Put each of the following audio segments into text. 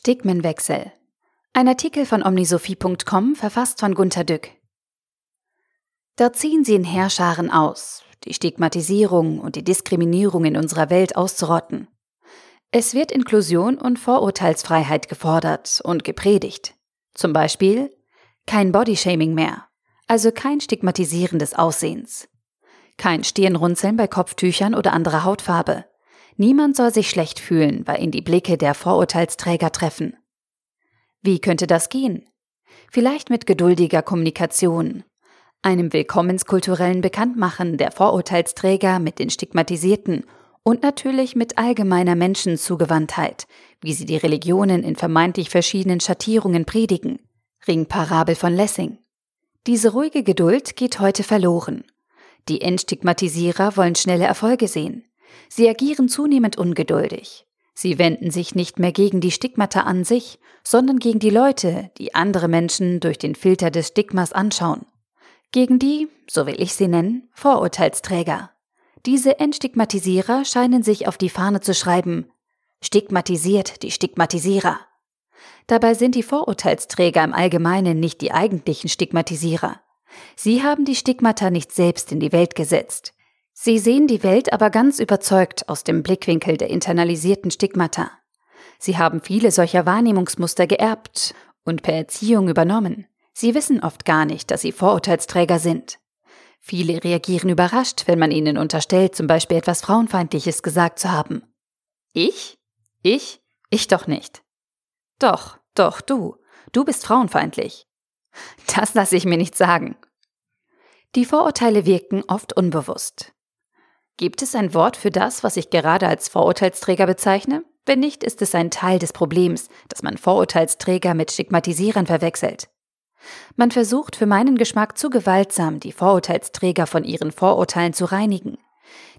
Stigmenwechsel. Ein Artikel von omnisophie.com verfasst von Gunter Dück. Da ziehen sie in Herrscharen aus, die Stigmatisierung und die Diskriminierung in unserer Welt auszurotten. Es wird Inklusion und Vorurteilsfreiheit gefordert und gepredigt. Zum Beispiel kein Bodyshaming mehr, also kein Stigmatisieren des Aussehens. Kein Stirnrunzeln bei Kopftüchern oder anderer Hautfarbe. Niemand soll sich schlecht fühlen, weil ihn die Blicke der Vorurteilsträger treffen. Wie könnte das gehen? Vielleicht mit geduldiger Kommunikation, einem willkommenskulturellen Bekanntmachen der Vorurteilsträger mit den Stigmatisierten und natürlich mit allgemeiner Menschenzugewandtheit, wie sie die Religionen in vermeintlich verschiedenen Schattierungen predigen. Ringparabel von Lessing. Diese ruhige Geduld geht heute verloren. Die Entstigmatisierer wollen schnelle Erfolge sehen. Sie agieren zunehmend ungeduldig. Sie wenden sich nicht mehr gegen die Stigmata an sich, sondern gegen die Leute, die andere Menschen durch den Filter des Stigmas anschauen. Gegen die, so will ich sie nennen, Vorurteilsträger. Diese Entstigmatisierer scheinen sich auf die Fahne zu schreiben, stigmatisiert die Stigmatisierer. Dabei sind die Vorurteilsträger im Allgemeinen nicht die eigentlichen Stigmatisierer. Sie haben die Stigmata nicht selbst in die Welt gesetzt. Sie sehen die Welt aber ganz überzeugt aus dem Blickwinkel der internalisierten Stigmata. Sie haben viele solcher Wahrnehmungsmuster geerbt und per Erziehung übernommen. Sie wissen oft gar nicht, dass sie Vorurteilsträger sind. Viele reagieren überrascht, wenn man ihnen unterstellt, zum Beispiel etwas Frauenfeindliches gesagt zu haben. Ich? Ich? Ich doch nicht. Doch, doch, du. Du bist frauenfeindlich. Das lasse ich mir nicht sagen. Die Vorurteile wirken oft unbewusst. Gibt es ein Wort für das, was ich gerade als Vorurteilsträger bezeichne? Wenn nicht, ist es ein Teil des Problems, dass man Vorurteilsträger mit Stigmatisierern verwechselt. Man versucht für meinen Geschmack zu gewaltsam, die Vorurteilsträger von ihren Vorurteilen zu reinigen.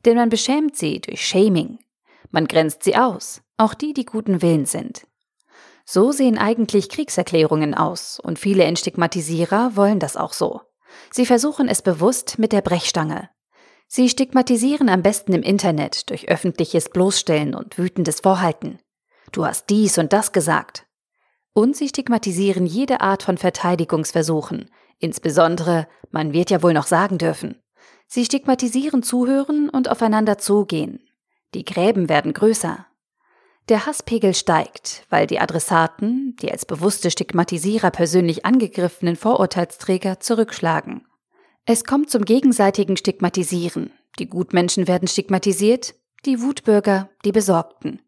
Denn man beschämt sie durch Shaming. Man grenzt sie aus, auch die, die guten Willens sind. So sehen eigentlich Kriegserklärungen aus, und viele Entstigmatisierer wollen das auch so. Sie versuchen es bewusst mit der Brechstange. Sie stigmatisieren am besten im Internet durch öffentliches Bloßstellen und wütendes Vorhalten. Du hast dies und das gesagt. Und sie stigmatisieren jede Art von Verteidigungsversuchen, insbesondere, man wird ja wohl noch sagen dürfen. Sie stigmatisieren Zuhören und aufeinander zugehen. Die Gräben werden größer. Der Hasspegel steigt, weil die Adressaten, die als bewusste Stigmatisierer persönlich angegriffenen Vorurteilsträger zurückschlagen. Es kommt zum gegenseitigen Stigmatisieren. Die Gutmenschen werden stigmatisiert, die Wutbürger, die Besorgten.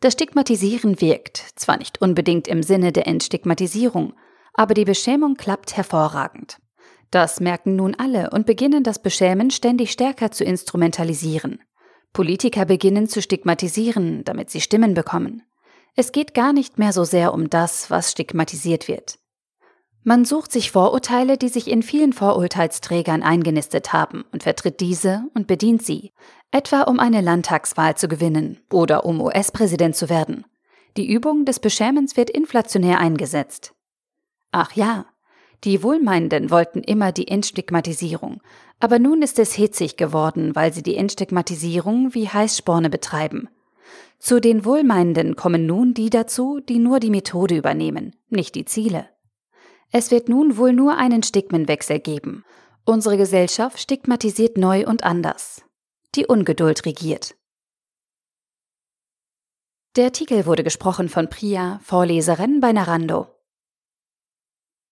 Das Stigmatisieren wirkt, zwar nicht unbedingt im Sinne der Entstigmatisierung, aber die Beschämung klappt hervorragend. Das merken nun alle und beginnen das Beschämen ständig stärker zu instrumentalisieren. Politiker beginnen zu stigmatisieren, damit sie Stimmen bekommen. Es geht gar nicht mehr so sehr um das, was stigmatisiert wird. Man sucht sich Vorurteile, die sich in vielen Vorurteilsträgern eingenistet haben und vertritt diese und bedient sie, etwa um eine Landtagswahl zu gewinnen oder um US-Präsident zu werden. Die Übung des Beschämens wird inflationär eingesetzt. Ach ja, die Wohlmeinenden wollten immer die Entstigmatisierung, aber nun ist es hitzig geworden, weil sie die Entstigmatisierung wie Heißsporne betreiben. Zu den Wohlmeinenden kommen nun die dazu, die nur die Methode übernehmen, nicht die Ziele. Es wird nun wohl nur einen Stigmenwechsel geben. Unsere Gesellschaft stigmatisiert neu und anders. Die Ungeduld regiert. Der Artikel wurde gesprochen von Priya, Vorleserin bei Narando.